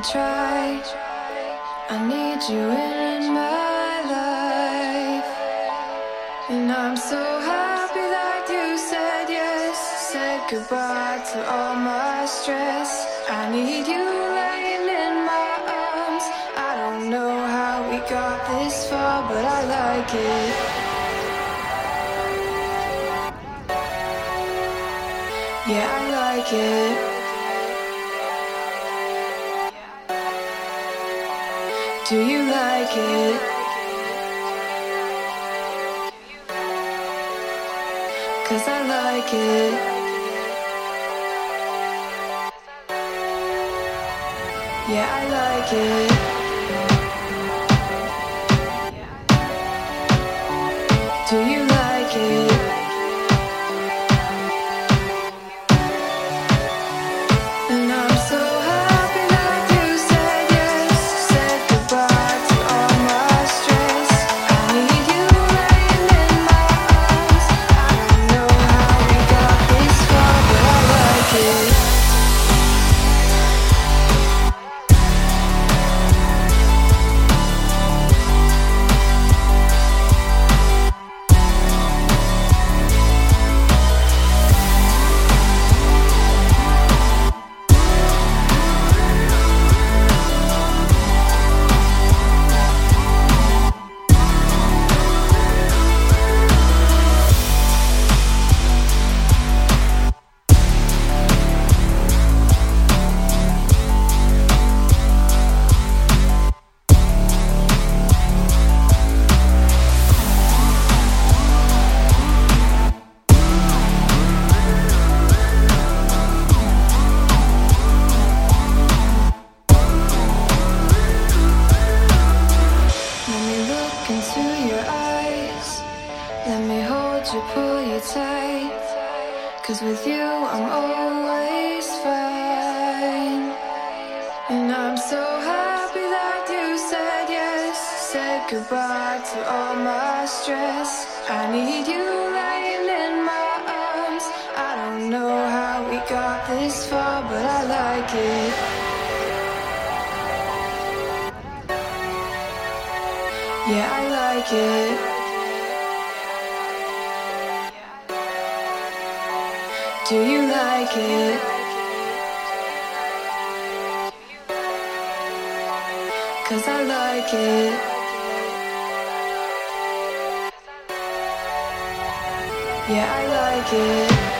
I try. I need you in my life. And I'm so happy that you said yes. Said goodbye to all my stress. I need you laying in my arms. I don't know how we got this far, but I like it. Yeah, I like it. Do you like it? Cause I like it. Yeah, I like it. Into your eyes. Let me hold you, pull you tight. Cause with you, I'm always fine. And I'm so happy that you said yes. Said goodbye to all my stress. I need you laying in my arms. I don't know how we got this far, but I like it. Yeah, I like it. Do you like it? Cause I like it. Yeah, I like it.